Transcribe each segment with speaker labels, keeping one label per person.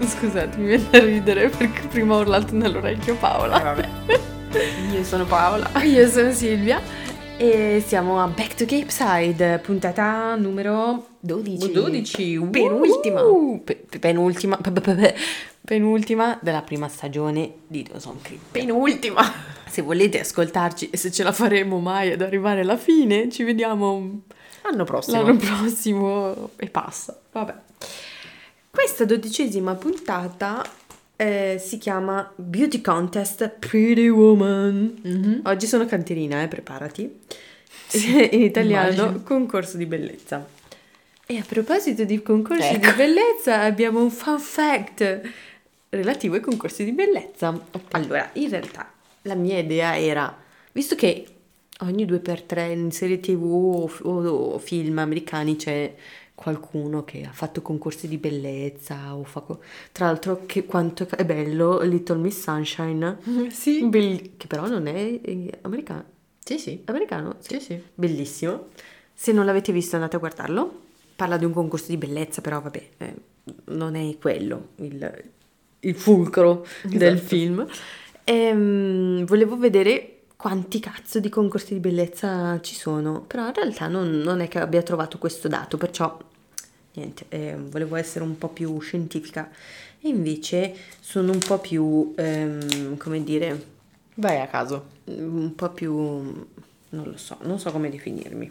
Speaker 1: Scusate, mi viene da ridere perché prima ho urlato nell'orecchio Paola.
Speaker 2: Eh, vabbè. Io sono Paola.
Speaker 1: Io sono Silvia e siamo a Back to Cape Side, puntata numero 12.
Speaker 2: 12.
Speaker 1: Penultima.
Speaker 2: Uh.
Speaker 1: Pe- pe- penultima. pe- pe- pe- pe- penultima della prima stagione di Dawson Creek.
Speaker 2: Penultima.
Speaker 1: Se volete ascoltarci e se ce la faremo mai ad arrivare alla fine, ci vediamo
Speaker 2: L'anno prossimo.
Speaker 1: l'anno prossimo e passa. Vabbè. Questa dodicesima puntata eh, si chiama Beauty Contest Pretty Woman.
Speaker 2: Mhm.
Speaker 1: Oggi sono canterina, eh, preparati. In italiano,
Speaker 2: immagino.
Speaker 1: concorso di bellezza. E a proposito di concorsi
Speaker 2: Ecco.
Speaker 1: di bellezza, abbiamo un fun fact relativo ai concorsi di bellezza. Allora, in realtà la mia idea era, visto che ogni due per tre in serie tv o, o- o film americani c'è qualcuno che ha fatto concorsi di bellezza o fa co- tra l'altro che quanto è bello Little Miss Sunshine
Speaker 2: Sì.
Speaker 1: Bell- che però non è eh, americano
Speaker 2: Sì, sì.
Speaker 1: americano sì.
Speaker 2: Sì, sì.
Speaker 1: bellissimo se non l'avete visto andate a guardarlo parla di un concorso di bellezza però vabbè eh, non è quello il, il fulcro del
Speaker 2: Esatto.
Speaker 1: film Ehm, volevo vedere quanti cazzo di concorsi di bellezza ci sono però in realtà non, non è che abbia trovato questo dato perciò niente eh, volevo essere un po' più scientifica e invece sono un po' più ehm, come dire
Speaker 2: Vai a caso.
Speaker 1: un po' più non lo so, non so come definirmi.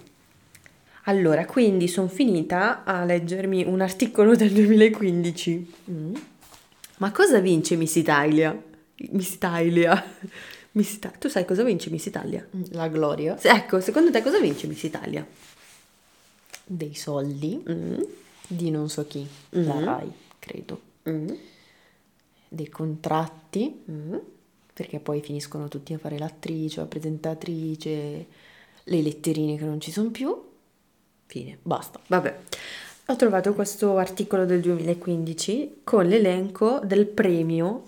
Speaker 1: Allora, quindi sono finita a leggermi un articolo del 2015.
Speaker 2: Mm.
Speaker 1: Ma cosa vince Miss Italia? Miss Italia. Miss Ita- tu sai cosa vince Miss Italia?
Speaker 2: La gloria.
Speaker 1: Ecco, secondo te cosa vince Miss Italia?
Speaker 2: Dei soldi.
Speaker 1: Mm,
Speaker 2: Di non so chi. La
Speaker 1: Mhm.
Speaker 2: Rai, credo.
Speaker 1: mm,
Speaker 2: Dei contratti.
Speaker 1: mm.
Speaker 2: Perché poi finiscono tutti a fare l'attrice, la presentatrice, le letterine che non ci sono più. Fine. Basta.
Speaker 1: Vabbè, ho trovato questo articolo del 2015 con l'elenco del premio,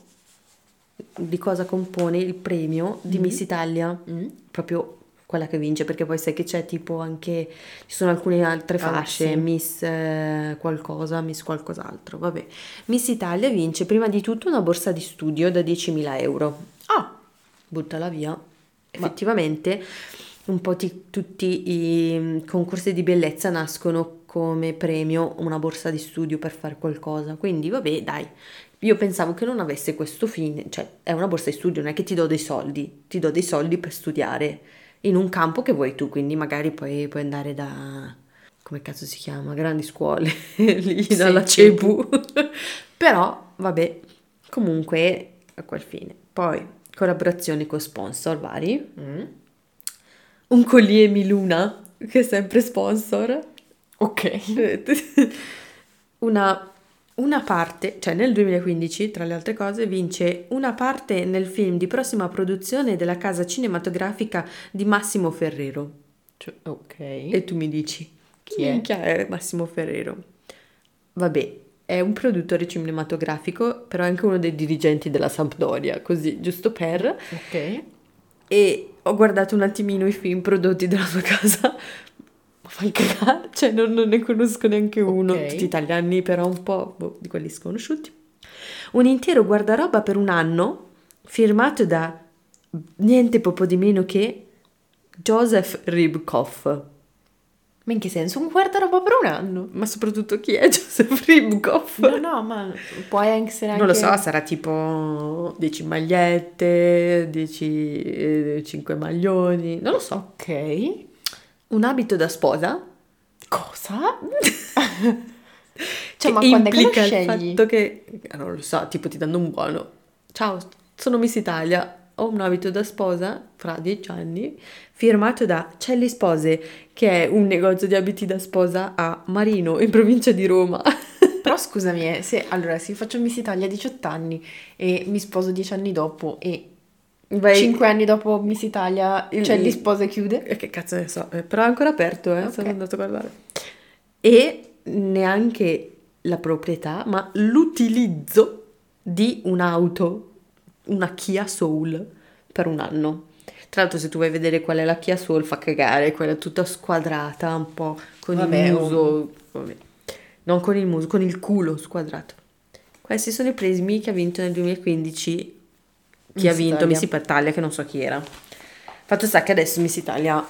Speaker 1: di cosa compone il premio di
Speaker 2: Mhm.
Speaker 1: Miss Italia,
Speaker 2: Mm.
Speaker 1: proprio quella che vince, perché poi sai che c'è tipo anche, ci sono alcune altre
Speaker 2: Ah,
Speaker 1: fasce,
Speaker 2: sì.
Speaker 1: Miss eh, qualcosa, Miss qualcos'altro, vabbè. Miss Italia vince prima di tutto una borsa di studio da 10.000 euro.
Speaker 2: Ah,
Speaker 1: buttala via. Effettivamente, un po' ti- tutti i mm, concorsi di bellezza nascono come premio una borsa di studio per fare qualcosa. Quindi, vabbè, dai. Io pensavo che non avesse questo fine, cioè è una borsa di studio, non è che ti do dei soldi, ti do dei soldi per studiare in un campo che vuoi tu, quindi magari poi puoi andare da, come cazzo si chiama, grandi scuole, lì
Speaker 2: Sì,
Speaker 1: dalla.
Speaker 2: CEPU.
Speaker 1: Però, vabbè, comunque a quel fine. Poi, collaborazioni con sponsor vari.
Speaker 2: Mm.
Speaker 1: Un collier Miluna, che è sempre sponsor.
Speaker 2: ok.
Speaker 1: Una, una parte, cioè nel 2015, tra le altre cose, vince una parte nel film di prossima produzione della casa cinematografica di Massimo Ferrero.
Speaker 2: Cioè, ok.
Speaker 1: E tu mi dici,
Speaker 2: Chi è?
Speaker 1: è Massimo Ferrero? Vabbè, è un produttore cinematografico, però è anche uno dei dirigenti della Sampdoria, così, giusto per...
Speaker 2: Ok.
Speaker 1: E ho guardato un attimino i film prodotti dalla sua casa, fai cagare, cioè non, non ne conosco neanche uno,
Speaker 2: Ok.
Speaker 1: tutti italiani però un po' boh, di quelli sconosciuti. Un intero guardaroba per un anno, firmato da niente poco di meno che Joseph Ribkoff.
Speaker 2: Ma in che senso? Un guardaroba per un anno?
Speaker 1: Ma soprattutto chi è Joseph Ribkoff?
Speaker 2: No, no, ma può essere anche...
Speaker 1: Non lo so, sarà tipo 10 magliette, 10, 5 maglioni, non lo so.
Speaker 2: Ok.
Speaker 1: Un abito da sposa?
Speaker 2: Cosa? cioè, ma
Speaker 1: implica il
Speaker 2: scegli?
Speaker 1: fatto che, eh, non lo so, tipo ti danno un buono. Ciao, sono Miss Italia, ho un abito da sposa fra 10 anni, firmato da Celli Spose, che è un negozio di abiti da sposa a Marino, in provincia di Roma.
Speaker 2: Però scusami, eh, se allora se faccio Miss Italia a 18 anni e mi sposo 10 anni dopo e
Speaker 1: Vai-
Speaker 2: 5 anni dopo Miss Italia,
Speaker 1: Il-
Speaker 2: cioè li sposa e chiude?
Speaker 1: Eh, Che cazzo ne so, eh, però è ancora aperto, eh,
Speaker 2: Ok.
Speaker 1: sono andato a guardare. E neanche la proprietà, ma l'utilizzo di un'auto, una Kia Soul, per un anno. Tra l'altro se tu vai a vedere qual è la Kia Soul fa cagare, quella tutta squadrata, un po' con
Speaker 2: Vabbè,
Speaker 1: il muso. vabbè. non con il muso, con il culo squadrato. Questi sono i premi che ha vinto nel 2015. Chi
Speaker 2: Miss
Speaker 1: ha vinto?
Speaker 2: Italia.
Speaker 1: Miss Italia, che non so chi era. Fatto sta che adesso Miss Italia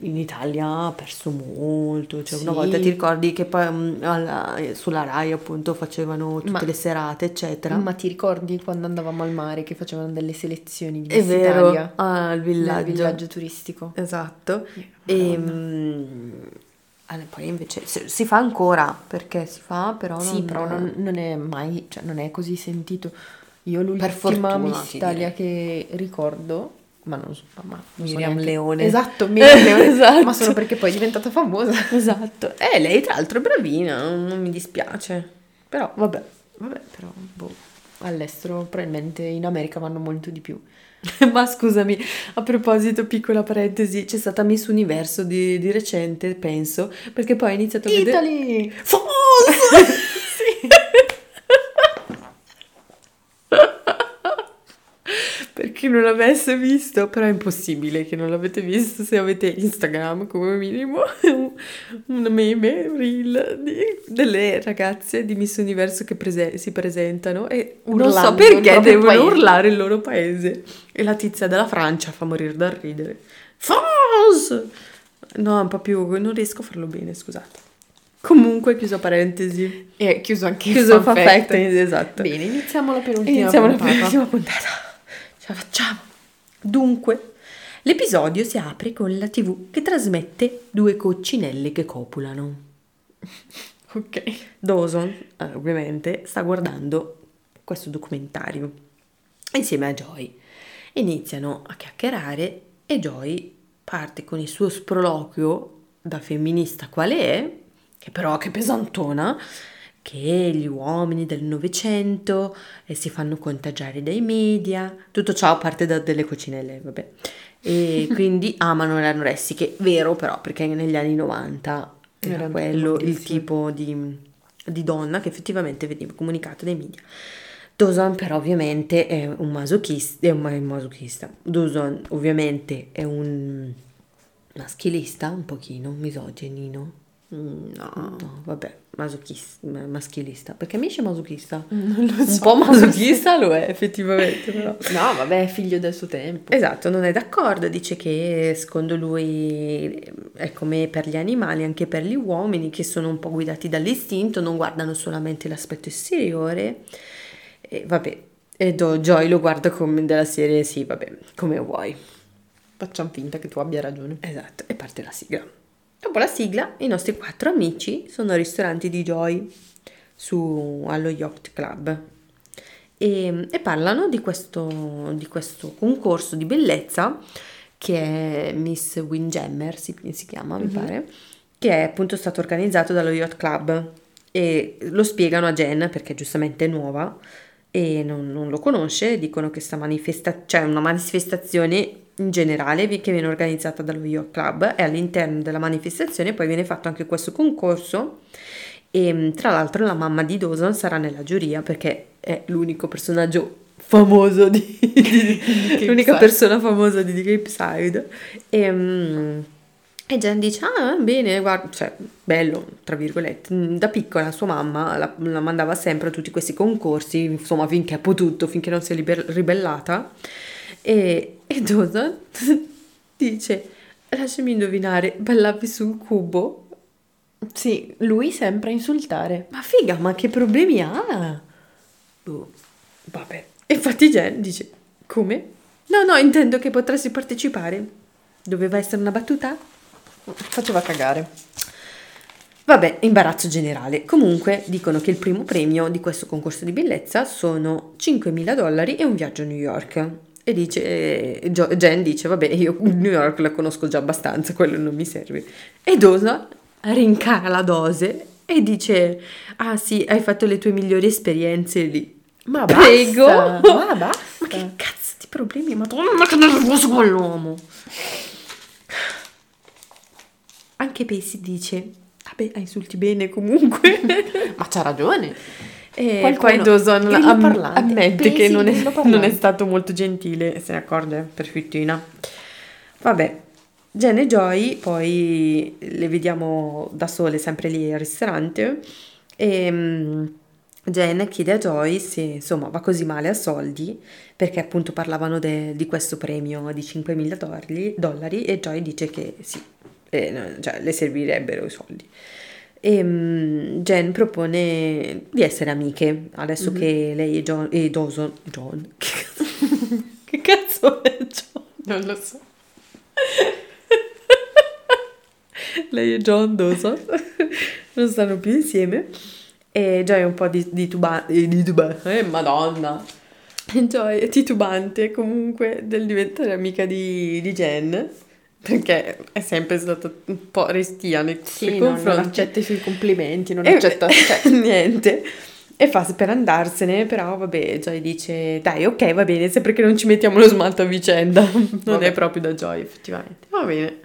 Speaker 1: in Italia ha perso molto. Cioè, una
Speaker 2: Sì.
Speaker 1: volta ti ricordi che poi mm, alla- sulla Rai appunto facevano tutte
Speaker 2: Ma-
Speaker 1: le serate, eccetera.
Speaker 2: Ma ti ricordi quando andavamo al mare che facevano delle selezioni di
Speaker 1: È
Speaker 2: Miss
Speaker 1: vero,
Speaker 2: Italia?
Speaker 1: al villaggio.
Speaker 2: villaggio turistico.
Speaker 1: Esatto. E mm, allora, poi invece si, fa ancora perché si fa, però
Speaker 2: Sì,
Speaker 1: non-
Speaker 2: però non, non è mai, cioè non è così sentito. Io l'ultima Miss Italia che ricordo, ma non so, ma non so
Speaker 1: Miriam
Speaker 2: neanche-
Speaker 1: Leone.
Speaker 2: Esatto, Miriam Leone,
Speaker 1: Esatto.
Speaker 2: ma solo perché poi è diventata famosa.
Speaker 1: Esatto. Eh, lei tra l'altro è bravina, non, mi dispiace. Però vabbè.
Speaker 2: Vabbè, però, boh, all'estero probabilmente in America vanno molto di più.
Speaker 1: Ma scusami, a proposito, piccola parentesi, c'è stata Miss Universo di, di recente, penso, perché poi ho iniziato a vedere...
Speaker 2: Italy!
Speaker 1: False! Per chi non l'avesse visto, però è impossibile che non l'avete visto se avete Instagram come minimo, un meme, un reel di- delle ragazze di Miss Universo che prese- si presentano e non so
Speaker 2: Urlando il
Speaker 1: perché devono
Speaker 2: paese.
Speaker 1: urlare il loro paese. E la tizia della Francia fa morire dal ridere. France! No, un po' più, non riesco a farlo bene, scusate. Comunque, chiuso parentesi.
Speaker 2: E chiuso anche il
Speaker 1: Chiuso
Speaker 2: fun
Speaker 1: fa
Speaker 2: fact.
Speaker 1: fact, esatto.
Speaker 2: Bene, iniziamo la penultima
Speaker 1: Iniziamo la
Speaker 2: puntata.
Speaker 1: prossima puntata. Ce la facciamo. Dunque, l'episodio si apre con la TV che trasmette due coccinelle che copulano.
Speaker 2: Ok.
Speaker 1: Dawson, eh, ovviamente, sta guardando questo documentario insieme a Joy. Iniziano a chiacchierare e Joy parte con il suo sproloquio da femminista quale è, che però che pesantona, che gli uomini del Novecento eh, si fanno contagiare dai media, tutto ciò parte da delle coccinelle, vabbè. E quindi amano le anoressiche, vero però, perché negli anni 90 era
Speaker 2: Erano
Speaker 1: quello il tipo di, di donna che effettivamente veniva comunicata dai media. Dawson però ovviamente è un masochista, è un ma- masochista. Dawson ovviamente è un maschilista, un pochino, misoginino.
Speaker 2: No.
Speaker 1: No, vabbè, masochista, ma- maschilista. Perché mi esce masochista?
Speaker 2: Non lo
Speaker 1: Un
Speaker 2: so.
Speaker 1: po' masochista lo è effettivamente, però.
Speaker 2: No, vabbè, è figlio del suo tempo.
Speaker 1: Esatto, non è d'accordo, dice che secondo lui è come per gli animali, anche per gli uomini che sono un po' guidati dall'istinto, non guardano solamente l'aspetto esteriore. E vabbè, e Do- Joy lo guarda come della serie, sì, vabbè, come vuoi.
Speaker 2: Facciamo finta che tu abbia ragione.
Speaker 1: Esatto, e parte la sigla. Dopo la sigla, i nostri quattro amici sono al ristorante di Joy su, allo Yacht Club. E, e parlano di questo, di questo concorso di bellezza che è Miss Windjammer, si, si chiama, mi pare, che è appunto stato organizzato dallo Yacht Club. E lo spiegano a Jen perché giustamente è nuova e non, non lo conosce, dicono che sta manifesta- cioè una manifestazione in generale che viene organizzata dallo Yacht Club e all'interno della manifestazione poi viene fatto anche questo concorso e mh, tra l'altro la mamma di Dawson sarà nella giuria perché è l'unico personaggio famoso di, di-
Speaker 2: Cape
Speaker 1: l'unica persona famosa di, di Cape Side e, mh, e Jen dice ah bene guarda cioè bello tra virgolette Mm, da piccola sua mamma la, la mandava sempre a tutti questi concorsi insomma finché ha potuto finché non si è liber- ribellata e, e Dawson dice lasciami indovinare ballavi sul cubo
Speaker 2: Sì, lui sempre a insultare.
Speaker 1: ma figa, ma che problemi ha? Boh, vabbè. E infatti Jen dice, come? No, no, intendo che potresti partecipare. Doveva essere una battuta?
Speaker 2: Faceva cagare.
Speaker 1: Vabbè, imbarazzo generale. Comunque dicono che il primo premio di questo concorso di bellezza sono 5.000 dollari e un viaggio a New York. E dice, eh, Jen dice, vabbè, io New York la conosco già abbastanza, quello non mi serve. E Dawson rincara la dose e dice, ah sì, hai fatto le tue migliori esperienze lì.
Speaker 2: Ma
Speaker 1: Prego.
Speaker 2: basta, ma basta.
Speaker 1: Ma che cazzo di problemi? Madonna, che nervoso quell'uomo. Anche Pacey dice, vabbè, insulti bene comunque.
Speaker 2: Ma c'ha ragione.
Speaker 1: E
Speaker 2: Qualcuno-
Speaker 1: poi Dawson am- ammette
Speaker 2: Pacey
Speaker 1: che non è, non è stato molto gentile se ne accorge perfettina. Vabbè, Jen e Joy poi le vediamo da sole sempre lì al ristorante E um, Jen chiede a Joy se insomma va così male a soldi perché appunto parlavano de, di questo premio di 5.000 dollari, dollari e Joy dice che sì, eh, cioè le servirebbero i soldi. E um, Jen propone di essere amiche adesso mm-hmm. che lei e, John, e Dawson. John? che cazzo è John?
Speaker 2: Non lo so.
Speaker 1: lei e John Dawson non stanno più insieme e Joy è un po' di, di titubante, di tuba, eh, madonna. Joy è titubante comunque del diventare amica di, di Jen perché è sempre stata un po' restia nei
Speaker 2: sì, confronti. Non accetta i suoi complimenti, non e, accetta
Speaker 1: cioè, niente. E fa per andarsene, però vabbè, Joy dice dai ok va bene, sempre che non ci mettiamo lo smalto a vicenda, non vabbè. è proprio da Joy effettivamente, va bene.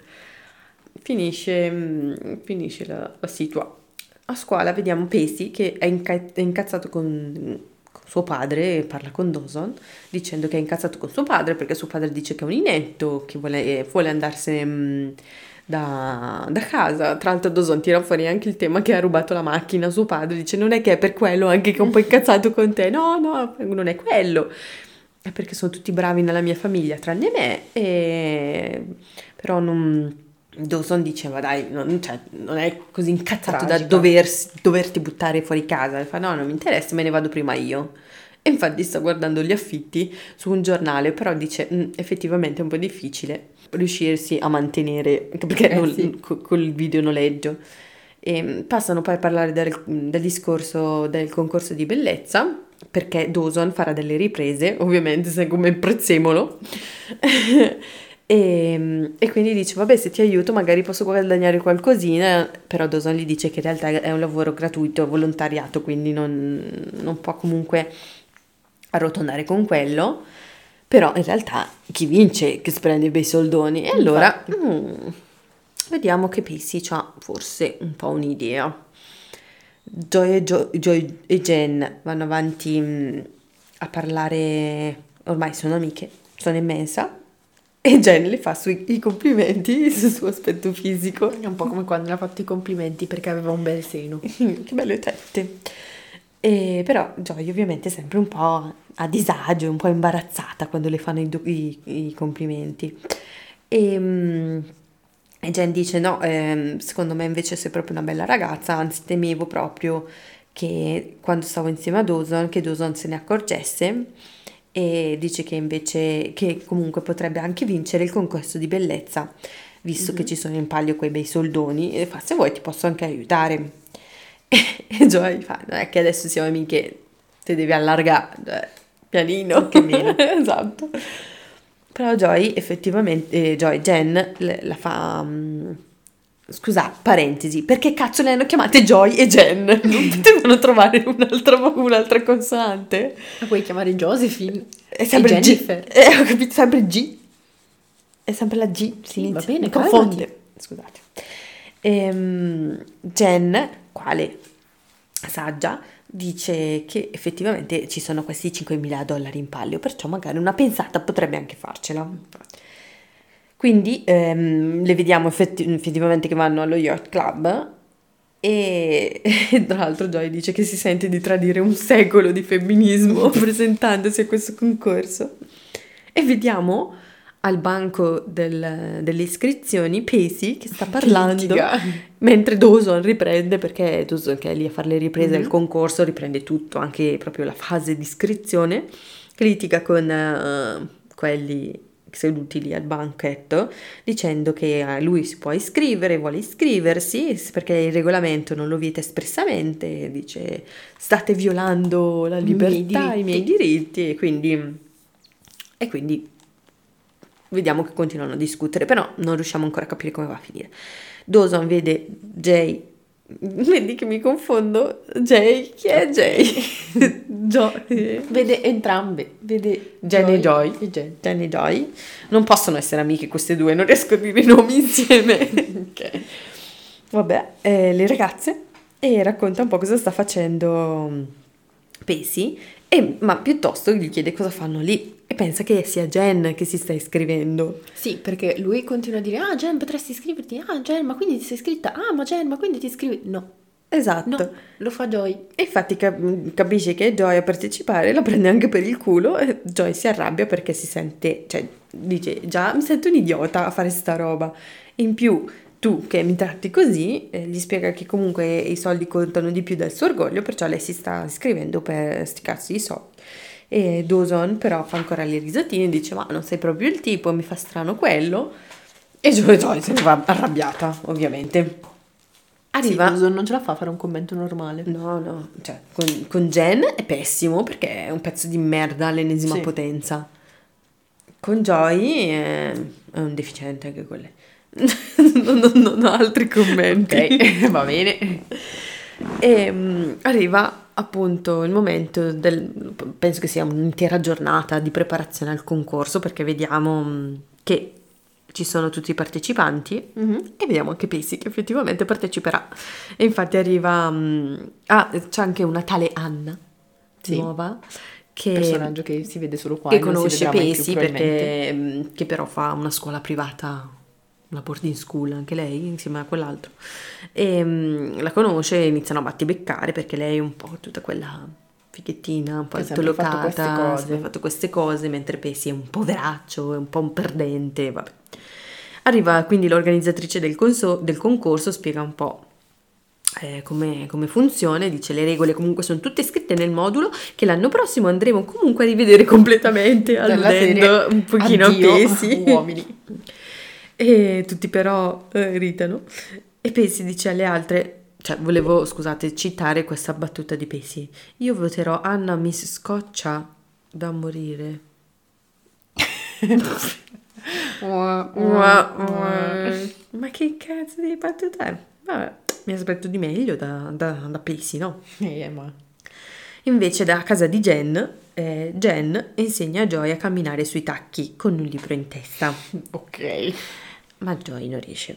Speaker 1: Finisce, mm, finisce la, la situa. A scuola vediamo Pacey che è, inca- è incazzato con, suo padre parla con Dawson dicendo che è incazzato con suo padre perché suo padre dice che è un inetto, che vuole, vuole andarsene mm, da, da, casa. Tra l'altro Dawson tira fuori anche il tema che ha rubato la macchina a suo padre, dice non è che è per quello anche che è un po' incazzato con te, no no, non è quello. È perché sono tutti bravi nella mia famiglia tranne me, e... però non Dawson diceva dai non, cioè, non è così incazzato Tragica. da doversi, doverti buttare fuori casa fa no non mi interessa me ne vado prima io e infatti sta guardando gli affitti su un giornale però dice mm, effettivamente è un po' difficile riuscirsi a mantenere perché eh, non, sì. co- col video noleggio e passano poi a parlare del, del discorso del concorso di bellezza perché Dawson farà delle riprese ovviamente sei come il prezzemolo e, ehm, e, quindi dice, vabbè, se ti aiuto magari posso guadagnare qualcosina, però Dawson gli dice che in realtà è un lavoro gratuito, volontariato, quindi non, non può comunque arrotondare con quello. Però in realtà chi vince che prende bei soldoni. E allora mm, vediamo che Pacey ha forse un po' un'idea. Joy e, jo- Joy e Jen vanno avanti mm, a parlare, ormai sono amiche, sono immensa e Jen le fa sui, i complimenti sul suo aspetto fisico.
Speaker 2: È un po' come quando le ha fatto i complimenti perché aveva un bel seno.
Speaker 1: che belle tette. E però Joy ovviamente è sempre un po' a disagio, un po' imbarazzata quando le fanno i, i, i complimenti. E, um, e, Jen dice no, ehm, secondo me invece sei proprio una bella ragazza, anzi temevo proprio che quando stavo insieme a Dawson, che Dawson se ne accorgesse e dice che invece che comunque potrebbe anche vincere il concorso di bellezza visto mm-hmm. che ci sono in palio quei bei soldoni e fa se vuoi ti posso anche aiutare. E Joy fa non è che adesso siamo amiche te devi allargare cioè, pianino.
Speaker 2: Che meno
Speaker 1: esatto. Però Joy effettivamente eh, Joy Jen la fa um, Scusa, parentesi, perché cazzo le hanno chiamate Joy e Jen? Non potevano trovare un'altra, un'altra consonante?
Speaker 2: La puoi chiamare Josephine?
Speaker 1: È sempre Jennifer. G. Eh, ho capito, sempre G. È sempre la G.
Speaker 2: Sì, va bene,
Speaker 1: confonde. Scusate. Ehm, Jen, quale saggia, dice che effettivamente ci sono questi 5.000 dollari in palio, perciò magari una pensata potrebbe anche farcela. Quindi ehm, le vediamo effetti- effettivamente che vanno allo yacht club e, e tra l'altro Joy dice che si sente di tradire un secolo di femminismo presentandosi a questo concorso. E vediamo al banco del, delle iscrizioni Pacey che sta parlando mentre Dawson riprende perché Dawson che è lì a fare le riprese mm-hmm. del concorso riprende tutto, anche proprio la fase di iscrizione, critica con uh, quelli seduti lì al banchetto dicendo che eh, lui si può iscrivere, vuole iscriversi perché il regolamento non lo vieta espressamente, dice state violando la libertà, i miei diritti, i miei diritti e quindi, e quindi vediamo che continuano a discutere, però non riusciamo ancora a capire come va a finire. Dawson vede Jay Vedi che mi confondo. Jay, chi è Jay?
Speaker 2: Joy. Vede entrambe. Vede
Speaker 1: Jen e Joy.
Speaker 2: E Jen.
Speaker 1: Jen e Joy. Non possono essere amiche queste due, non riesco a dire i nomi insieme. ok. Vabbè, eh, le ragazze. E racconta un po' cosa sta facendo mm, Pacey. E, ma piuttosto gli chiede cosa fanno lì e pensa che sia Jen che si sta iscrivendo.
Speaker 2: Sì, perché lui continua a dire, ah Jen potresti iscriverti, ah Jen ma quindi ti sei iscritta, ah ma Jen ma quindi ti iscrivi... No,
Speaker 1: Esatto.
Speaker 2: No, lo fa Joy.
Speaker 1: E infatti cap- capisce che è Joy a partecipare, la prende anche per il culo e Joy si arrabbia perché si sente, cioè dice già mi sento un idiota a fare sta roba. In più tu che mi tratti così, eh, gli spiega che comunque i soldi contano di più del suo orgoglio, perciò lei si sta iscrivendo per sti cazzi di soldi. E Dawson però fa ancora le risatine e dice ma non sei proprio il tipo, mi fa strano quello. E Joy, Joy se ne va arrabbiata, ovviamente.
Speaker 2: Arriva. Sì, non ce la fa a fare un commento normale.
Speaker 1: No, no, cioè con, con Jen è pessimo perché è un pezzo di merda all'ennesima sì. potenza. Con Joy è, è un deficiente anche quelle. non, non, non, ho altri commenti.
Speaker 2: Ok, va bene.
Speaker 1: E um, arriva appunto il momento del, penso che sia un'intera giornata di preparazione al concorso perché vediamo um, che ci sono tutti i partecipanti mm-hmm. e vediamo anche Pesi che effettivamente parteciperà. E infatti arriva... Um, ah, c'è anche una tale Anna, sì. nuova,
Speaker 2: che... Personaggio che si vede solo qua.
Speaker 1: Che conosce Pesi perché... Um, che però fa una scuola privata una boarding school anche lei insieme a quell'altro e um, la conosce e iniziano a battibeccare perché lei è un po' tutta quella fighettina un po' altolocata ha fatto queste cose mentre Pesi è un poveraccio è un po' un perdente vabbè Arriva quindi l'organizzatrice del, conso- del concorso, spiega un po' eh, come, come, funziona, dice le regole comunque sono tutte scritte nel modulo che l'anno prossimo andremo comunque a rivedere completamente, alludendo un pochino a Pesi.
Speaker 2: uomini.
Speaker 1: e tutti però eh, ridano. E Pesi dice alle altre, cioè volevo, scusate, citare questa battuta di Pesi. Io voterò Anna Miss Scoccia da morire. Ma che cazzo di battuta è? Vabbè, mi aspetto di meglio da, da, da Pesi, no?
Speaker 2: Eh, ma...
Speaker 1: Invece da casa di Jen, eh, Jen insegna a Joy a camminare sui tacchi con un libro in testa.
Speaker 2: Ok.
Speaker 1: Ma Joy non riesce.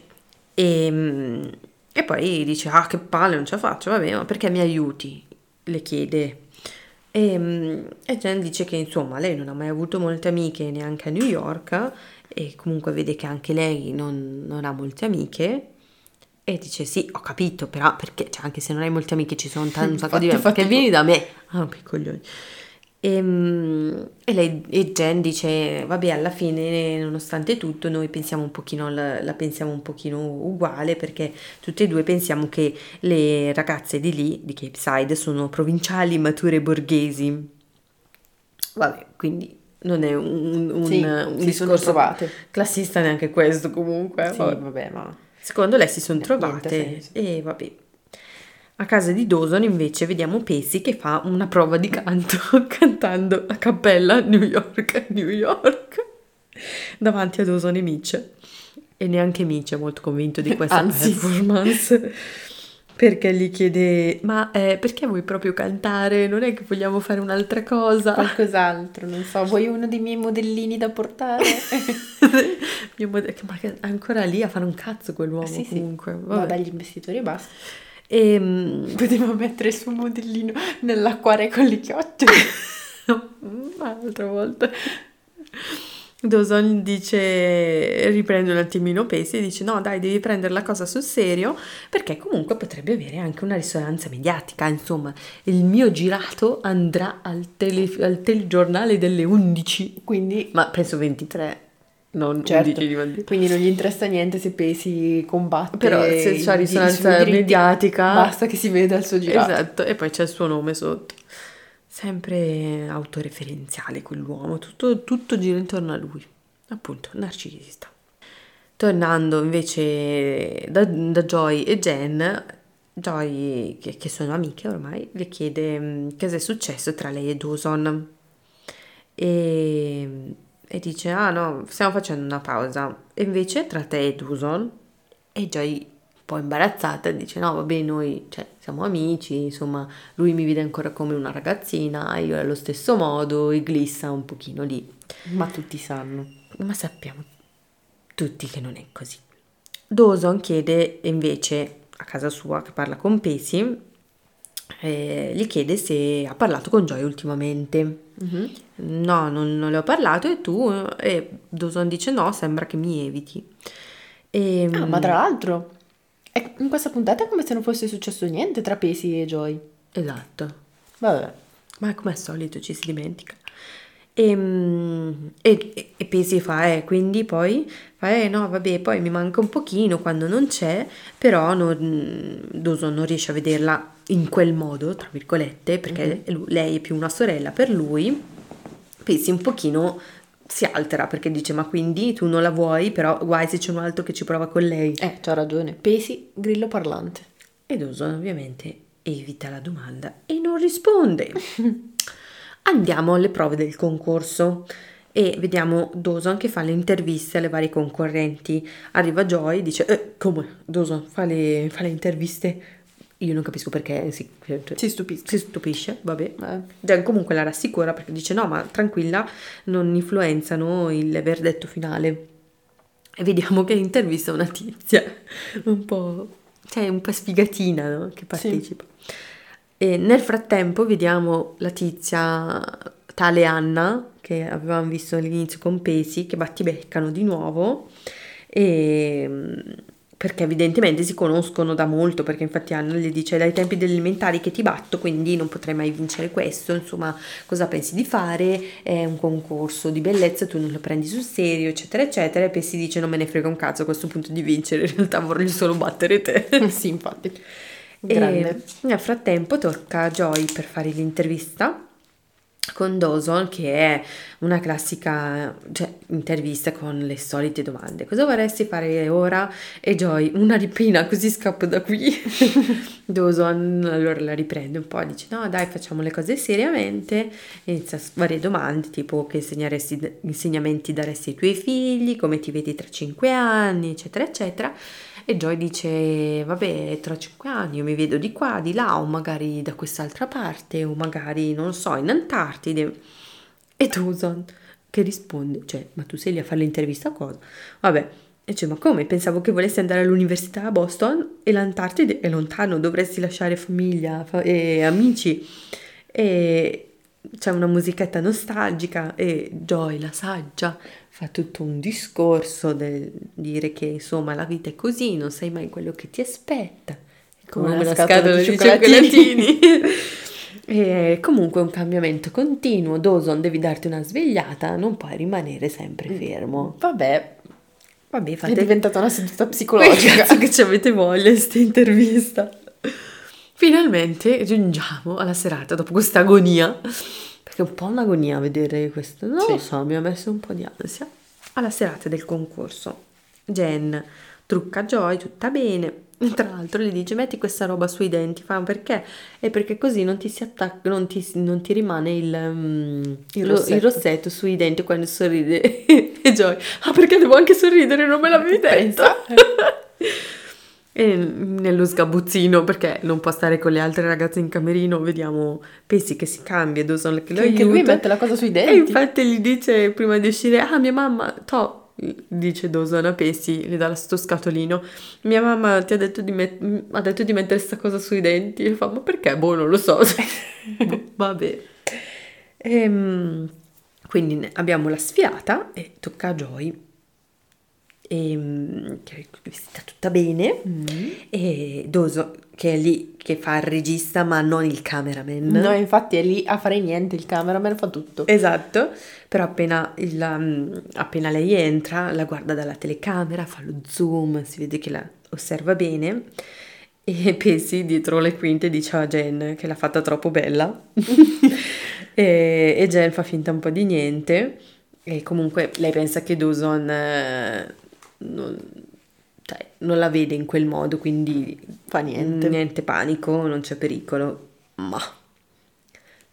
Speaker 1: E, ehm, e poi dice, ah che palle, non ce la faccio, vabbè, ma perché mi aiuti? Le chiede. E, ehm, e Jen dice che insomma lei non ha mai avuto molte amiche neanche a New York e comunque vede che anche lei non, non ha molte amiche e dice sì ho capito però perché cioè, anche se non hai molte amiche ci sono tanti un sacco di amiche perché vieni da me ah piccolioni e, ehm, e, lei e Jen dice vabbè alla fine nonostante tutto noi pensiamo un pochino la, la, pensiamo un pochino uguale perché tutte e due pensiamo che le ragazze di lì di Cape Side sono provinciali mature borghesi vabbè quindi non è un, un,
Speaker 2: sì,
Speaker 1: un
Speaker 2: discorso
Speaker 1: classista neanche questo comunque.
Speaker 2: Sì, vabbè, ma...
Speaker 1: Secondo lei si sono trovate e vabbè. A casa di Dawson invece vediamo Pesi che fa una prova di canto cantando a cappella New York, New York, davanti a Dawson e Mitch. E neanche Mitch è molto convinto di questa
Speaker 2: Anzi.
Speaker 1: performance perché gli chiede ma eh, perché vuoi proprio cantare non è che vogliamo fare un'altra cosa
Speaker 2: qualcos'altro non so vuoi uno dei miei modellini da portare
Speaker 1: mio mod- ma ancora lì a fare un cazzo quell'uomo
Speaker 2: sì,
Speaker 1: comunque
Speaker 2: sì. va dagli investitori e basta
Speaker 1: e um...
Speaker 2: poteva mettere il suo modellino nell'acquario con le chiotte
Speaker 1: un'altra volta. Dawson dice, riprende un attimino Pesi e dice no dai devi prendere la cosa sul serio perché comunque potrebbe avere anche una risonanza mediatica, insomma il mio girato andrà al, tele, al telegiornale delle 11,
Speaker 2: quindi
Speaker 1: ma penso 23 non
Speaker 2: certo. quindi non gli interessa niente se Pesi combatte
Speaker 1: però se c'è risonanza mediatica
Speaker 2: basta che si veda il suo girato
Speaker 1: esatto e poi c'è il suo nome sotto sempre autoreferenziale quell'uomo, tutto, tutto gira intorno a lui, appunto, narcisista. Tornando invece da, da Joy e Jen, Joy, che, che, sono amiche ormai, le chiede mm, cosa è successo tra lei e Dawson. E, e dice, ah no, stiamo facendo una pausa. E invece tra te e Dawson, e Joy po' imbarazzata e dice no vabbè noi cioè, siamo amici, insomma lui mi vede ancora come una ragazzina, io allo stesso modo e glissa un pochino lì.
Speaker 2: Ma tutti sanno.
Speaker 1: Ma sappiamo tutti che non è così. Dawson chiede invece a casa sua che parla con Pesi, eh, gli chiede se ha parlato con Joy ultimamente. Mm-hmm. No, non, non, le ho parlato e tu? E Dawson dice no, sembra che mi eviti.
Speaker 2: E, ah, ma tra l'altro in questa puntata è come se non fosse successo niente tra Pesi e Joy.
Speaker 1: Esatto.
Speaker 2: Vabbè.
Speaker 1: Ma come al solito ci si dimentica. E, mm, e, e Pesi fa, eh, quindi poi fa, eh no, vabbè, poi mi manca un pochino quando non c'è, però non, Dawson non riesce a vederla in quel modo, tra virgolette, perché
Speaker 2: Mhm.
Speaker 1: lui- lei è più una sorella per lui. Pesi un pochino si altera perché dice, ma quindi tu non la vuoi, però guai se c'è un altro che ci prova con lei.
Speaker 2: Eh, c'ha ragione. Pesi, grillo parlante.
Speaker 1: E Dawson ovviamente evita la domanda e non risponde. Andiamo alle prove del concorso e vediamo Dawson che fa le interviste alle varie concorrenti. Arriva Joy e dice, eh, come? Dawson fa le, fa le interviste? Io non capisco perché si, cioè,
Speaker 2: Si stupisce.
Speaker 1: si stupisce, vabbè.
Speaker 2: Eh.
Speaker 1: Comunque la rassicura perché dice no, ma tranquilla, non influenzano il verdetto finale. E vediamo che intervista una tizia, un po', cioè un po' sfigatina, no? Che partecipa. E nel frattempo vediamo la tizia tale Anna, che avevamo visto all'inizio con Pesi, che battibeccano di nuovo, e, perché evidentemente si conoscono da molto, perché infatti Anna gli dice dai tempi delle elementari che ti batto, quindi non potrai mai vincere questo, insomma cosa pensi di fare, è un concorso di bellezza, tu non lo prendi sul serio, eccetera, eccetera, e Pesi dice non me ne frega un cazzo a questo punto di vincere, in realtà voglio solo battere te.
Speaker 2: sì, infatti.
Speaker 1: E
Speaker 2: Grande.
Speaker 1: nel frattempo tocca a Joy per fare l'intervista con Dawson, che è una classica cioè, intervista con le solite domande. Cosa vorresti fare ora? E Joy, una ripina, così scappo da qui. Dawson allora la riprende un po', dice no dai facciamo le cose seriamente, inizia varie domande tipo che insegnamenti daresti ai tuoi figli, come ti vedi tra cinque anni, eccetera, eccetera. E Joy dice, vabbè, tra cinque anni io mi vedo di qua, di là, o magari da quest'altra parte, o magari, non so, in Antartide. E Dawson che risponde, cioè, ma tu sei lì a fare l'intervista o cosa? Vabbè, e dice, ma come? Pensavo che volessi andare all'università a Boston e l'Antartide è lontano, dovresti lasciare famiglia fa- e amici. E c'è una musichetta nostalgica e Joy, la saggia, fa tutto un discorso del dire che insomma la vita è così, non sai mai quello che ti aspetta.
Speaker 2: Come
Speaker 1: Come
Speaker 2: una scatola
Speaker 1: scatola
Speaker 2: di cioccolatini.
Speaker 1: e comunque è un cambiamento continuo. Dawson, devi darti una svegliata, non puoi rimanere sempre fermo.
Speaker 2: Vabbè,
Speaker 1: Vabbè,
Speaker 2: è
Speaker 1: fate
Speaker 2: diventata una seduta psicologica.
Speaker 1: cazzo che ci avete voglia in questa intervista. Finalmente giungiamo alla serata dopo questa agonia. Perché è un po' un'agonia vedere questo. Non lo
Speaker 2: Sì.
Speaker 1: so, mi ha messo un po' di ansia. Alla serata del concorso. Jen trucca Joy, tutta bene. Tra l'altro le dice metti questa roba sui denti, fa perché? E perché così non ti si attacca, non ti, non ti rimane il, mm,
Speaker 2: Il
Speaker 1: lo-
Speaker 2: rossetto.
Speaker 1: il rossetto sui denti quando sorride. e Joy, ah perché devo anche sorridere, non me l'avevi detto. E nello sgabuzzino, perché non può stare con le altre ragazze in camerino, vediamo Pensi che si cambia, Dawson che lo
Speaker 2: Che anche lui mette la cosa sui
Speaker 1: E
Speaker 2: denti.
Speaker 1: infatti gli dice prima di uscire, ah mia mamma, to, dice Dawson a Pensi, gli dà sto scatolino, mia mamma ti ha detto di, met- ha detto di mettere sta cosa sui denti, e fa, ma perché? Boh, non lo so. Boh, Vabbè. Ehm, quindi abbiamo la sfiata e tocca a Joy. Ehm, che è vestita tutta bene e Doso che è lì che fa il regista ma non il cameraman.
Speaker 2: No, infatti è lì a fare niente, il cameraman fa tutto.
Speaker 1: esatto però appena, il, um, appena lei entra la guarda dalla telecamera fa lo zoom si vede che la osserva bene e Pesi dietro le quinte dice a Jen che l'ha fatta troppo bella. E, e Jen fa finta un po' di niente e comunque lei pensa che Dawson eh, non, cioè, non la vede in quel modo quindi
Speaker 2: Fa niente.
Speaker 1: niente panico non c'è pericolo ma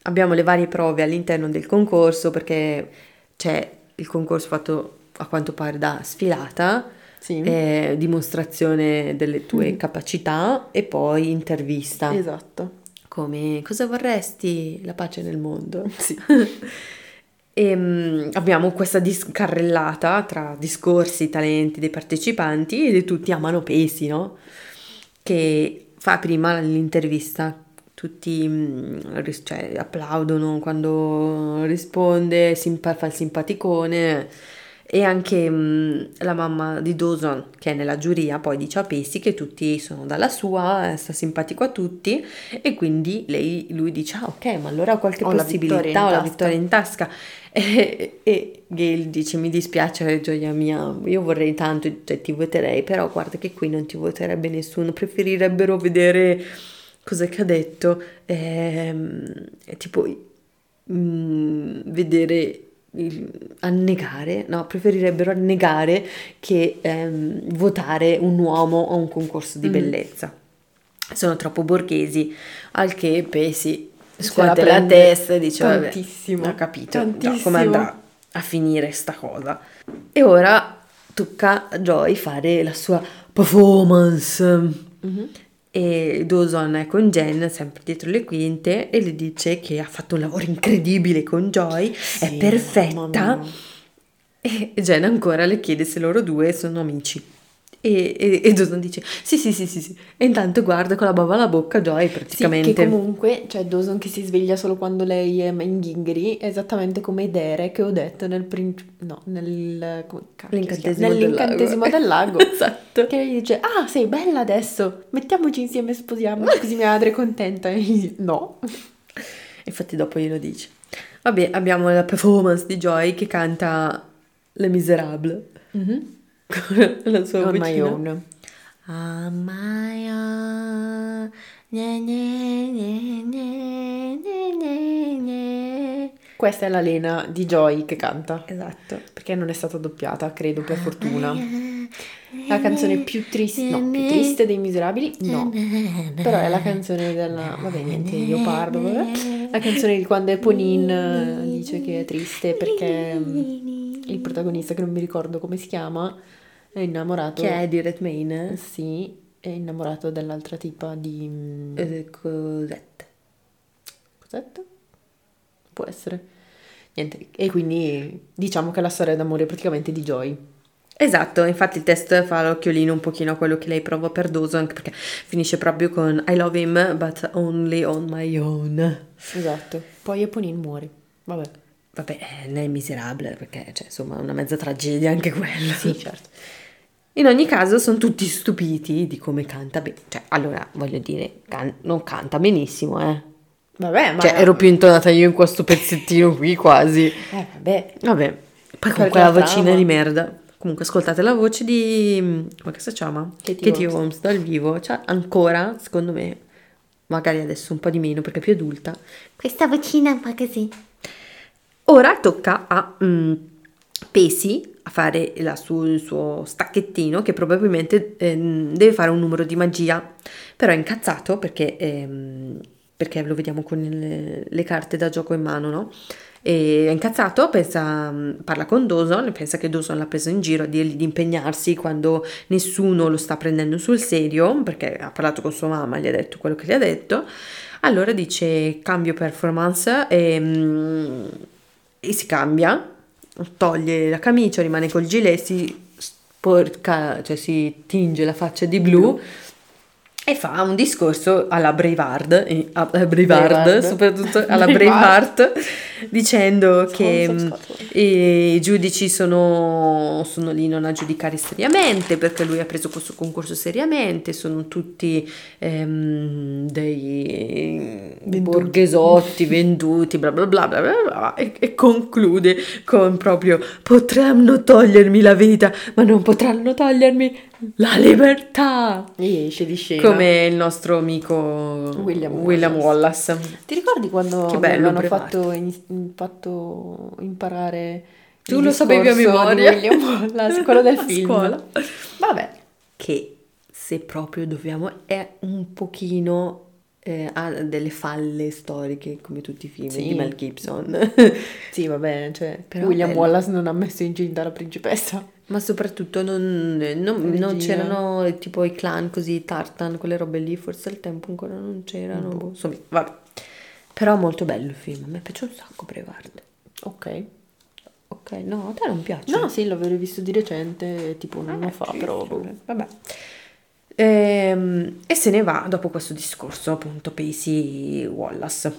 Speaker 1: abbiamo le varie prove all'interno del concorso perché c'è il concorso fatto a quanto pare da sfilata
Speaker 2: Sì.
Speaker 1: eh, dimostrazione delle tue
Speaker 2: Mhm.
Speaker 1: capacità e poi intervista.
Speaker 2: Esatto.
Speaker 1: Come cosa vorresti? La pace nel mondo.
Speaker 2: Sì.
Speaker 1: E mm, abbiamo questa dis- carrellata tra discorsi, talenti dei partecipanti e tutti amano Pesi, no? Che fa prima l'intervista. Tutti mm, cioè, applaudono quando risponde, simpa- fa il simpaticone E anche mh, la mamma di Dawson, che è nella giuria, poi dice a Pacey che tutti sono dalla sua, eh, sta simpatico a tutti, e quindi lei, lui dice, ah ok, ma allora ho qualche
Speaker 2: Ho la
Speaker 1: possibilità,
Speaker 2: in
Speaker 1: ho la
Speaker 2: tasca."
Speaker 1: vittoria in tasca. E, e Gail dice, mi dispiace gioia mia, io vorrei tanto, cioè, ti voterei, però guarda che qui non ti voterebbe nessuno, preferirebbero vedere cosa che ha detto, ehm, tipo mm, vedere il- annegare, no, preferirebbero annegare che ehm, votare un uomo a un concorso di
Speaker 2: Mm.
Speaker 1: bellezza. Sono troppo borghesi, al che Pesi
Speaker 2: Se
Speaker 1: scuote
Speaker 2: la
Speaker 1: la, testa e dice, vabbè,
Speaker 2: tantissimo,
Speaker 1: ho capito già come andrà a finire sta cosa. E ora tocca a Joy fare la sua performance.
Speaker 2: Mhm.
Speaker 1: E Dawson è con Jen, sempre dietro le quinte, e le dice che ha fatto un lavoro incredibile con Joy, è
Speaker 2: Sì, mamma
Speaker 1: perfetta. E Jen ancora le chiede se loro due sono amici. E, e, e Dawson dice sì, sì, sì, sì, sì. E intanto guarda con la bava alla bocca Joy
Speaker 2: Sì,
Speaker 1: praticamente.
Speaker 2: che comunque, cioè Dawson che si sveglia solo quando lei è in ghingheri, è esattamente come Dere che ho detto nel princi- no, nel come?
Speaker 1: L'incantesimo del
Speaker 2: Nell'incantesimo
Speaker 1: lago.
Speaker 2: del lago.
Speaker 1: Esatto.
Speaker 2: Che lei dice, ah sei bella adesso, mettiamoci insieme e sposiamoci così mia madre è contenta. E io dico, no.
Speaker 1: Infatti dopo glielo dice. Vabbè, abbiamo la performance di Joy che canta Le Miserable con la sua
Speaker 2: On my
Speaker 1: vocina.
Speaker 2: own.
Speaker 1: On my own. Gne, gne, gne.
Speaker 2: Questa è la Lena di Joy che canta,
Speaker 1: Esatto.
Speaker 2: perché non è stata doppiata, credo, per fortuna. La canzone più triste, no, più triste dei Miserabili, no. Però è la canzone della, vabbè niente, io parlo, vabbè. La canzone di quando Eponine eh, dice che è triste perché mm, il protagonista, che non mi ricordo come si chiama, è innamorato,
Speaker 1: Che è di Redmayne?
Speaker 2: sì, è innamorato dell'altra tipa di... mm,
Speaker 1: Eh, Cosette.
Speaker 2: Cos'etta? Può essere. Niente, e quindi diciamo che la storia d'amore è praticamente di Joy.
Speaker 1: Esatto, infatti il test fa l'occhiolino un pochino a quello che lei prova per Dawson, anche perché finisce proprio con I love him, but only on my own.
Speaker 2: Esatto. Poi Eponine muore. Vabbè.
Speaker 1: Vabbè, eh, lei è miserabile, perché, cioè, insomma, è una mezza tragedia anche quella.
Speaker 2: Sì, certo.
Speaker 1: In ogni caso sono tutti stupiti di come canta bene. Cioè, allora, voglio dire, can- non canta benissimo, eh.
Speaker 2: Vabbè, ma...
Speaker 1: Cioè, ero più intonata io in questo pezzettino qui quasi.
Speaker 2: Eh, vabbè.
Speaker 1: Vabbè, poi con quella
Speaker 2: la
Speaker 1: vocina di merda. Comunque, ascoltate la voce di... come si chiama?
Speaker 2: Katie Holmes.
Speaker 1: Holmes dal vivo. Cioè, ancora, secondo me, magari adesso un po' di meno perché è più adulta.
Speaker 3: Questa vocina è un po' così.
Speaker 1: Ora tocca a mm, Pesi a fare la su- il suo stacchettino che probabilmente ehm, deve fare un numero di magia, però è incazzato perché, ehm, perché lo vediamo con le, le carte da gioco in mano, no? E è incazzato, pensa, parla con Dawson pensa che Dawson l'ha preso in giro a dirgli di impegnarsi quando nessuno lo sta prendendo sul serio, perché ha parlato con sua mamma, gli ha detto quello che gli ha detto. Allora dice cambio performance e, mm, e si cambia, toglie la camicia, rimane col gilet, si sporca, cioè si tinge la faccia di blu e fa un discorso alla Braveheart, eh, a Braveheart,
Speaker 2: Braveheart.
Speaker 1: soprattutto alla.
Speaker 2: Braveheart,
Speaker 1: dicendo che
Speaker 2: Sons of
Speaker 1: mm, i giudici sono, sono lì non a giudicare seriamente perché lui ha preso questo concorso seriamente, sono tutti ehm, dei
Speaker 2: Venduti.
Speaker 1: borghesotti venduti, bla bla bla bla bla, bla, e, e conclude con proprio potranno togliermi la vita, ma non potranno togliermi la libertà.
Speaker 2: E esce di scena.
Speaker 1: Come il nostro amico
Speaker 2: William
Speaker 1: William Wallace.
Speaker 2: Ti ricordi quando
Speaker 1: Che
Speaker 2: mi
Speaker 1: bello,
Speaker 2: avevano fatto, in- fatto imparare
Speaker 1: Tu lo sapevi a memoria.
Speaker 2: William Wallace, quello del film.
Speaker 1: scuola.
Speaker 2: Vabbè,
Speaker 1: Che se proprio dobbiamo è un pochino eh, ha delle falle storiche come tutti i film
Speaker 2: Sì.
Speaker 1: di Mel Gibson.
Speaker 2: sì, vabbè, cioè,
Speaker 1: Però
Speaker 2: William
Speaker 1: bello.
Speaker 2: Wallace non ha messo incinta la principessa.
Speaker 1: Ma soprattutto non, non- non
Speaker 2: Regina.
Speaker 1: c'erano eh, tipo i clan così, Tartan, quelle robe lì, forse al tempo ancora non c'erano. boh, Insomma, vabbè. Però molto bello il film, a me piace un sacco Braveheart.
Speaker 2: Ok.
Speaker 1: Ok, no, a te non piace?
Speaker 2: No, sì, l'avevo visto di recente, tipo un anno
Speaker 1: Ah,
Speaker 2: fa, però...
Speaker 1: sì, Vabbè. Ehm, e se ne va dopo questo discorso, appunto, Pacey Wallace.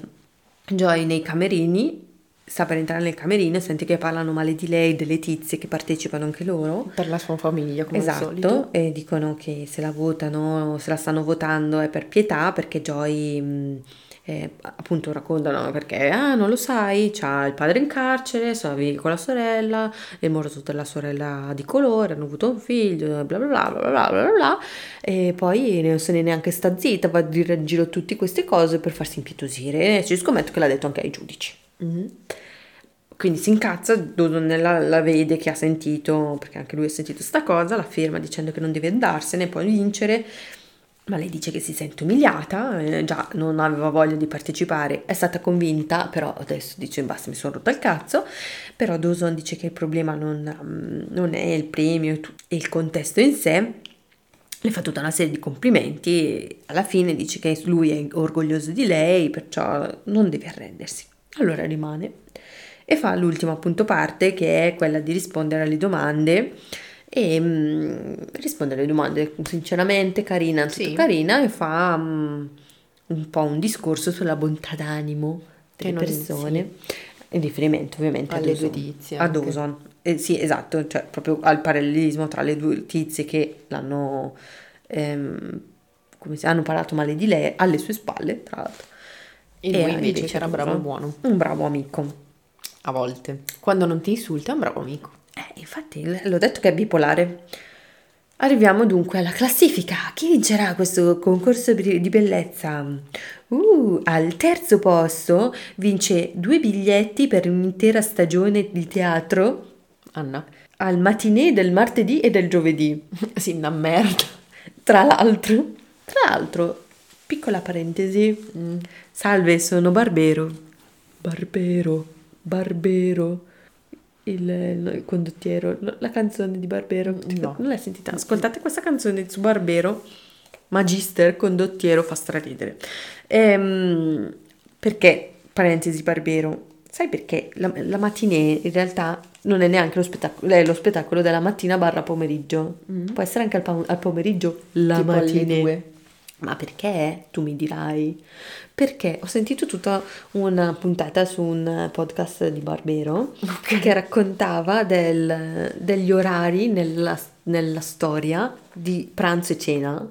Speaker 1: Joy nei camerini sta per entrare nel camerino e sente che parlano male di lei, delle tizie che partecipano anche loro.
Speaker 2: Per la sua famiglia, come al solito.
Speaker 1: Esatto, e dicono che se la votano, se la stanno votando è per pietà, perché Joy mh, eh, appunto raccontano perché, ah non lo sai, c'ha il padre in carcere, sono vivi con la sorella, è morto della sorella di colore, hanno avuto un figlio, bla bla bla bla bla bla bla, e poi non se ne è neanche sta zitta, va a dire in giro tutte queste cose per farsi impietosire, e ci scommetto che l'ha detto anche ai giudici. Mhm. Quindi si incazza, Dodonella la vede che ha sentito, perché anche lui ha sentito sta cosa, la ferma dicendo che non deve andarsene, poi vincere, ma lei dice che si sente umiliata, eh, già non aveva voglia di partecipare, è stata convinta, però adesso dice basta mi sono rotta il cazzo, però Dawson dice che il problema non, mm, non è il premio e il contesto in sé, le fa tutta una serie di complimenti e alla fine dice che lui è orgoglioso di lei, perciò non deve arrendersi. Allora rimane. E fa l'ultima appunto parte che è quella di rispondere alle domande e mm, rispondere alle domande sinceramente carina, tutto
Speaker 2: Sì.
Speaker 1: carina e fa mm, un po' un discorso sulla bontà d'animo delle
Speaker 2: non-
Speaker 1: persone in riferimento ovviamente
Speaker 2: Alle due tizie
Speaker 1: a
Speaker 2: anche.
Speaker 1: Dawson. Eh, sì esatto cioè proprio al parallelismo tra le due tizie che l'hanno ehm, come si hanno parlato male di lei alle sue spalle tra l'altro
Speaker 2: E lui invece che era bravo e buono.
Speaker 1: un bravo amico
Speaker 2: A volte. Quando non ti insulta è un bravo amico.
Speaker 1: Eh, infatti, l'ho detto che è bipolare. Arriviamo dunque alla classifica. Chi vincerà questo concorso di bellezza? Uh, al terzo posto vince due biglietti per un'intera stagione di teatro
Speaker 2: Anna.
Speaker 1: al matinée del martedì e del giovedì.
Speaker 2: sì, una merda.
Speaker 1: Tra l'altro, tra l'altro, piccola parentesi. Salve, sono Barbero. Barbero, Barbero. Il, il condottiero, la canzone di Barbero.
Speaker 2: No.
Speaker 1: Non l'hai sentita? Ascoltate questa canzone su Barbero. Magister, condottiero, fa straridere. Ehm, perché, parentesi, Barbero? Sai perché la, la matinée in realtà non è neanche lo spettacolo, è lo spettacolo della mattina barra pomeriggio. Può essere anche al, pa- al pomeriggio la
Speaker 2: Tipo
Speaker 1: matinée. Ma perché? Tu mi dirai. Perché ho sentito tutta una puntata su un podcast di Barbero che raccontava del- degli orari nella, nella storia di pranzo e cena,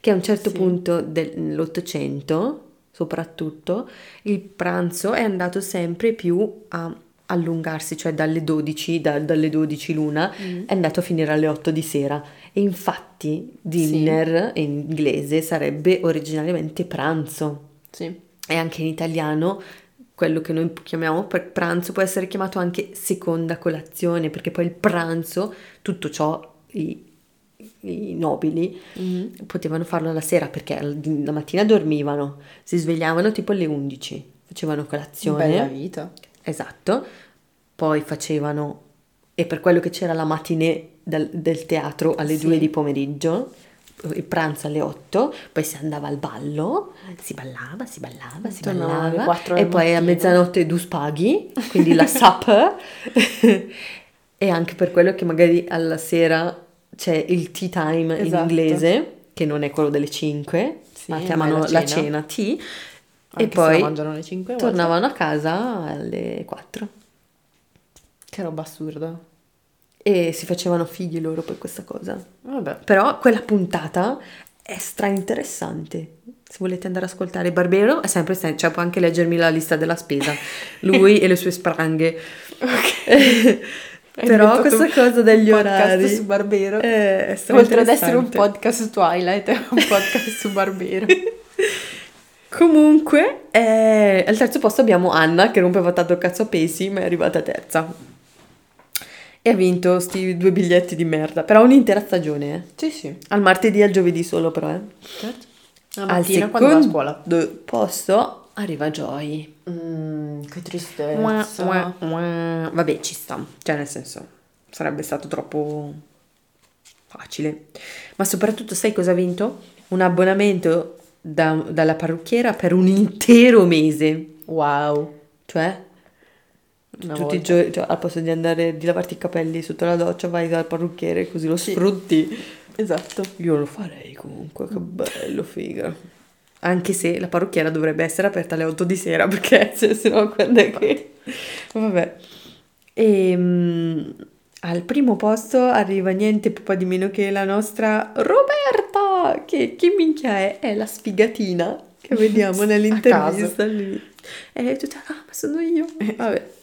Speaker 1: che a un certo
Speaker 2: Sì.
Speaker 1: punto dell'Ottocento, soprattutto, il pranzo è andato sempre più a allungarsi, cioè dalle 12, da- dalle 12 l'una, è andato a finire alle 8 di sera. E infatti dinner in inglese sarebbe originariamente pranzo.
Speaker 2: Sì.
Speaker 1: E anche in italiano quello che noi chiamiamo pranzo può essere chiamato anche seconda colazione, perché poi il pranzo, tutto ciò, i, i nobili potevano farlo la sera perché la mattina dormivano, si svegliavano tipo alle 11, facevano colazione.
Speaker 2: Bella vita.
Speaker 1: Esatto, poi facevano, e per quello che c'era la matinée del, del teatro alle
Speaker 2: Sì.
Speaker 1: 2 di pomeriggio, il pranzo alle 8, poi si andava al ballo, si ballava, si ballava, si
Speaker 2: Tornavano alle
Speaker 1: ballava,
Speaker 2: 4
Speaker 1: e poi a
Speaker 2: mattino.
Speaker 1: mezzanotte due spaghi, quindi la supper, e anche per quello che magari alla sera c'è il tea time in
Speaker 2: Esatto.
Speaker 1: inglese, che non è quello delle 5,
Speaker 2: Sì,
Speaker 1: ma chiamano
Speaker 2: la
Speaker 1: la
Speaker 2: cena.
Speaker 1: cena tea,
Speaker 2: Anche
Speaker 1: e poi
Speaker 2: mangiano alle 5
Speaker 1: tornavano a casa alle 4
Speaker 2: Che roba assurda.
Speaker 1: E si facevano figli loro per questa cosa.
Speaker 2: Vabbè.
Speaker 1: Però quella puntata è stra interessante. Se volete andare ad ascoltare Barbero è sempre sen- cioè può anche leggermi la lista della spesa, lui e le sue spranghe.
Speaker 2: È
Speaker 1: Però questa cosa degli
Speaker 2: un podcast
Speaker 1: orari
Speaker 2: su Barbero.
Speaker 1: è, è
Speaker 2: Oltre ad essere un podcast su Twilight, è un podcast su Barbero.
Speaker 1: Comunque, eh, al terzo posto abbiamo Anna che rompeva tanto il cazzo a pesi, ma è arrivata terza. E ha vinto sti due biglietti di merda, però un'intera stagione, eh.
Speaker 2: Sì, sì.
Speaker 1: Al martedì e al giovedì solo, però, eh.
Speaker 2: Certo. La
Speaker 1: Al
Speaker 2: mattina quando va a scuola.
Speaker 1: posto arriva Joy.
Speaker 2: Mm, che
Speaker 1: Mua,
Speaker 2: tristezza.
Speaker 1: mua, mua. Vabbè, ci sta. Cioè, nel senso, sarebbe stato troppo facile. Ma soprattutto, sai cosa ha vinto? Un abbonamento da- dalla parrucchiera per un intero mese.
Speaker 2: Wow.
Speaker 1: Cioè,
Speaker 2: Una
Speaker 1: tutti i
Speaker 2: volta.
Speaker 1: giorni, cioè, al posto di andare di lavarti i capelli sotto la doccia, vai dal parrucchiere così lo
Speaker 2: Sì.
Speaker 1: sfrutti.
Speaker 2: Esatto.
Speaker 1: Io lo farei comunque, che bello, figa. Anche se la parrucchiera dovrebbe essere aperta alle 8 di sera, perché se, se no quando è che... Vabbè. E mm, al primo posto arriva niente po' di meno che la nostra Roberta, che chi minchia è? È la sfigatina che vediamo nell'intervista. lì. E tutta, ah, ma sono io. Vabbè.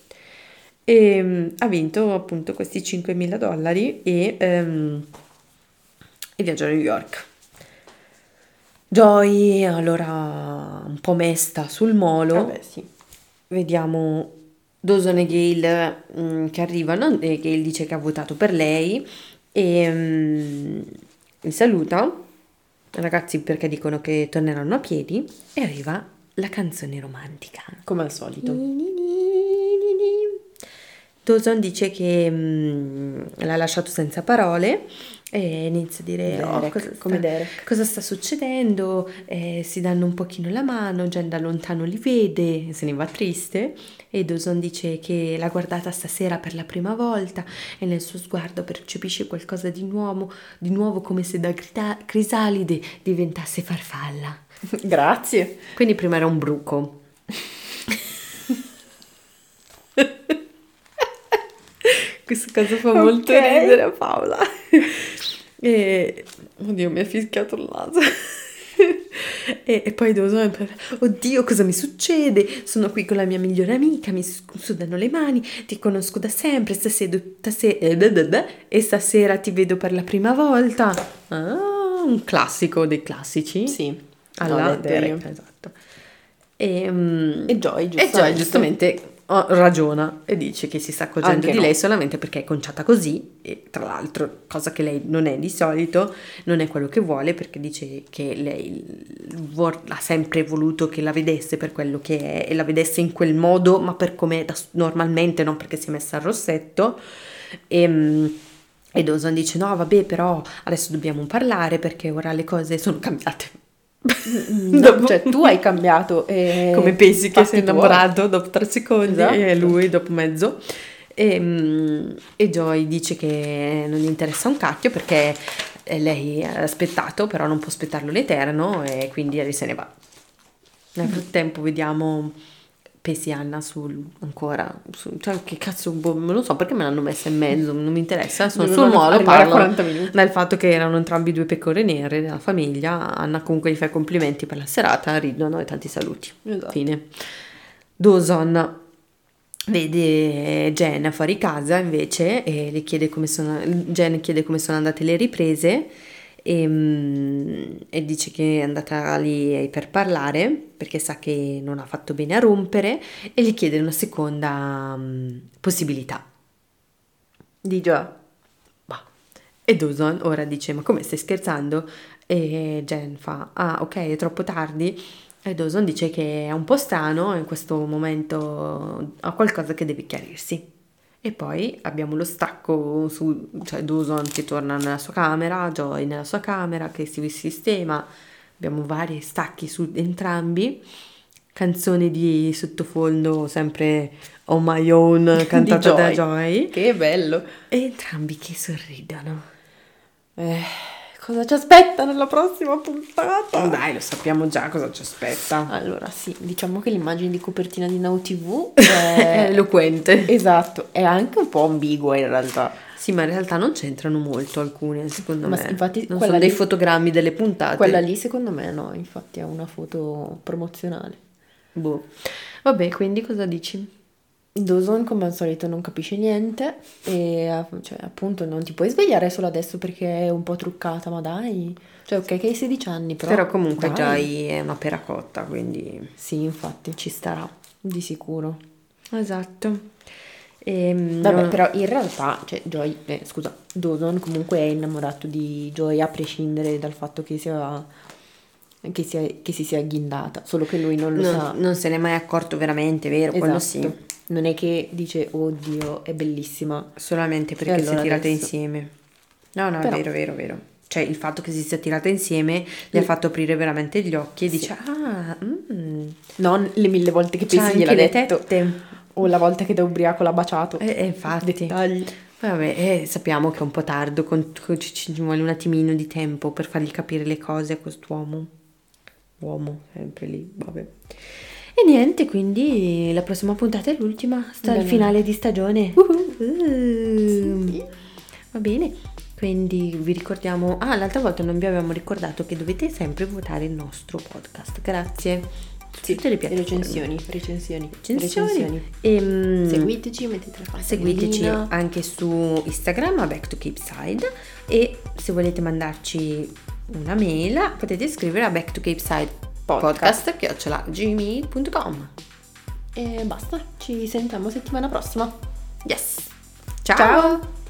Speaker 1: E mm, ha vinto appunto questi 5.000 dollari e, ehm, e viaggia a New York. Joy, allora un po' mesta sul molo.
Speaker 2: Vabbè, sì.
Speaker 1: Vediamo Dawson e Gail mm, che arrivano e Gail dice che ha votato per lei e mm, li saluta, ragazzi perché dicono che torneranno a piedi e arriva la canzone romantica.
Speaker 2: Come al solito.
Speaker 1: Dawson dice che mm, l'ha lasciato senza parole e inizia a dire "Oh,
Speaker 2: Derek,
Speaker 1: cosa,
Speaker 2: come
Speaker 1: sta,
Speaker 2: Derek."
Speaker 1: cosa sta succedendo, Eh, si danno un pochino la mano, Jen da lontano li vede, se ne va triste e Dawson dice che l'ha guardata stasera per la prima volta e nel suo sguardo percepisce qualcosa di nuovo, di nuovo come se da grida- crisalide diventasse farfalla.
Speaker 2: Grazie.
Speaker 1: Quindi prima era un bruco. Questa cosa fa molto
Speaker 2: Ok.
Speaker 1: ridere a Paola. E... Oddio, mi ha fischiato il naso. e, e poi devo per... Oddio, cosa mi succede? Sono qui con la mia migliore amica, mi sudano le mani, ti conosco da sempre, stasera, stasera- eh, beh, beh, beh, e stasera ti vedo per la prima volta. Ah, un classico dei classici.
Speaker 2: Sì.
Speaker 1: Alla
Speaker 2: detto
Speaker 1: Derek, esatto. E, mm,
Speaker 2: E Joy,
Speaker 1: e
Speaker 2: giustamente.
Speaker 1: Joy giustamente ragiona e dice che si sta accorgendo
Speaker 2: Anche
Speaker 1: di
Speaker 2: no.
Speaker 1: lei solamente perché è conciata così e tra l'altro, cosa che lei non è di solito, non è quello che vuole perché dice che lei vuol- ha sempre voluto che la vedesse per quello che è e la vedesse in quel modo, ma per come da- normalmente, non perché si è messa al rossetto. E, mm, e Dawson dice: No, vabbè, però adesso dobbiamo parlare perché ora le cose sono cambiate.
Speaker 2: No, cioè, tu hai cambiato. e-
Speaker 1: Come pensi che sei innamorato dopo tre secondi
Speaker 2: Esatto.
Speaker 1: e lui dopo mezzo. E, mm, e Joy dice che non gli interessa un cacchio perché eh, lei ha aspettato, però non può aspettarlo l'eterno e quindi se ne va. Nel frattempo vediamo Pesi Anna sul ancora, su- cioè che cazzo, boh, non lo so perché me l'hanno messa in mezzo, non mi interessa, sono sul
Speaker 2: 40 minuti.
Speaker 1: dal fatto che erano entrambi due pecore nere della famiglia, Anna comunque gli fa i complimenti per la serata, ridono e tanti saluti.
Speaker 2: Esatto.
Speaker 1: Fine. Dawson vede Jen fuori casa invece e le chiede come sono, Jen chiede come sono andate le riprese e, mm, e dice che è andata lì per parlare perché sa che non ha fatto bene a rompere e gli chiede una seconda mm, possibilità.
Speaker 2: Di già.
Speaker 1: Bah. E Dawson ora dice: Ma come stai scherzando? E Jen fa: Ah, ok, è troppo tardi. E Dawson dice che è un po' strano, in questo momento ha qualcosa che deve chiarirsi. E poi abbiamo lo stacco su, cioè Dawson che torna nella sua camera, Joy nella sua camera che si sistema. Abbiamo vari stacchi su entrambi. Canzone di sottofondo, sempre On My Own, cantata da
Speaker 2: Joy.
Speaker 1: Joy.
Speaker 2: Che bello.
Speaker 1: E entrambi che sorridono.
Speaker 2: Eh, cosa ci aspetta nella prossima puntata?
Speaker 1: Dai, lo sappiamo già cosa ci aspetta.
Speaker 2: Allora, sì, diciamo che l'immagine di copertina di Now TV
Speaker 1: È eloquente.
Speaker 2: esatto, è anche un po' ambigua in realtà.
Speaker 1: Sì, ma in realtà non c'entrano molto alcune, secondo
Speaker 2: Ma
Speaker 1: me.
Speaker 2: infatti
Speaker 1: non sono dei
Speaker 2: lì-
Speaker 1: fotogrammi delle puntate.
Speaker 2: Quella lì secondo me no, infatti è una foto promozionale.
Speaker 1: Boh. Vabbè, quindi cosa dici?
Speaker 2: Dawson come al solito non capisce niente e cioè, appunto non ti puoi svegliare solo adesso perché è un po' truccata, ma dai. Cioè ok che hai 16 anni però.
Speaker 1: Però, comunque
Speaker 2: dai.
Speaker 1: Joy è una pera cotta, quindi
Speaker 2: Sì, infatti,
Speaker 1: ci starà.
Speaker 2: di sicuro.
Speaker 1: Esatto. Ehm,
Speaker 2: Vabbè,
Speaker 1: no-
Speaker 2: però in realtà, cioè Joy, eh, scusa, Dawson comunque è innamorato di Joy a prescindere dal fatto che sia che, sia, che si sia ghindata, solo che lui non lo
Speaker 1: non,
Speaker 2: sa.
Speaker 1: non se n'è mai accorto veramente, vero? Quello sì.
Speaker 2: Non è che dice, oddio, è bellissima.
Speaker 1: Solamente perché
Speaker 2: E
Speaker 1: si è
Speaker 2: allora
Speaker 1: tirate
Speaker 2: adesso-
Speaker 1: insieme. No, no,
Speaker 2: Però-
Speaker 1: è vero, vero, vero. Cioè, il fatto che si sia tirata insieme gli ha fatto aprire veramente gli occhi e
Speaker 2: Sì.
Speaker 1: dice, ah, mm,
Speaker 2: Non le mille volte che pensi gliel'ha
Speaker 1: le
Speaker 2: detto.
Speaker 1: tette.
Speaker 2: O la volta che da ubriaco l'ha baciato.
Speaker 1: E, e infatti,
Speaker 2: Dettagli.
Speaker 1: vabbè, eh, sappiamo che è un po' tardo, con- con- ci, ci vuole un attimino di tempo per fargli capire le cose a quest'uomo. Uomo, sempre lì, vabbè. E niente, quindi la prossima puntata è l'ultima, sta il
Speaker 2: Bene.
Speaker 1: finale di stagione. Uh,
Speaker 2: Sì.
Speaker 1: Va bene, quindi vi ricordiamo... Ah, l'altra volta non vi avevamo ricordato che dovete sempre votare il nostro podcast. Grazie.
Speaker 2: Sì,
Speaker 1: Tutte le piattaforme.
Speaker 2: recensioni, recensioni,
Speaker 1: Recensioni.
Speaker 2: recensioni.
Speaker 1: Ehm,
Speaker 2: Seguiteci, mettete la
Speaker 1: Seguiteci anche su Instagram a Back to Cape Side e se volete mandarci una mail potete scrivere a back to Cape Side podcast gmail.com
Speaker 2: E basta, ci sentiamo settimana prossima.
Speaker 1: Yes!
Speaker 2: Ciao.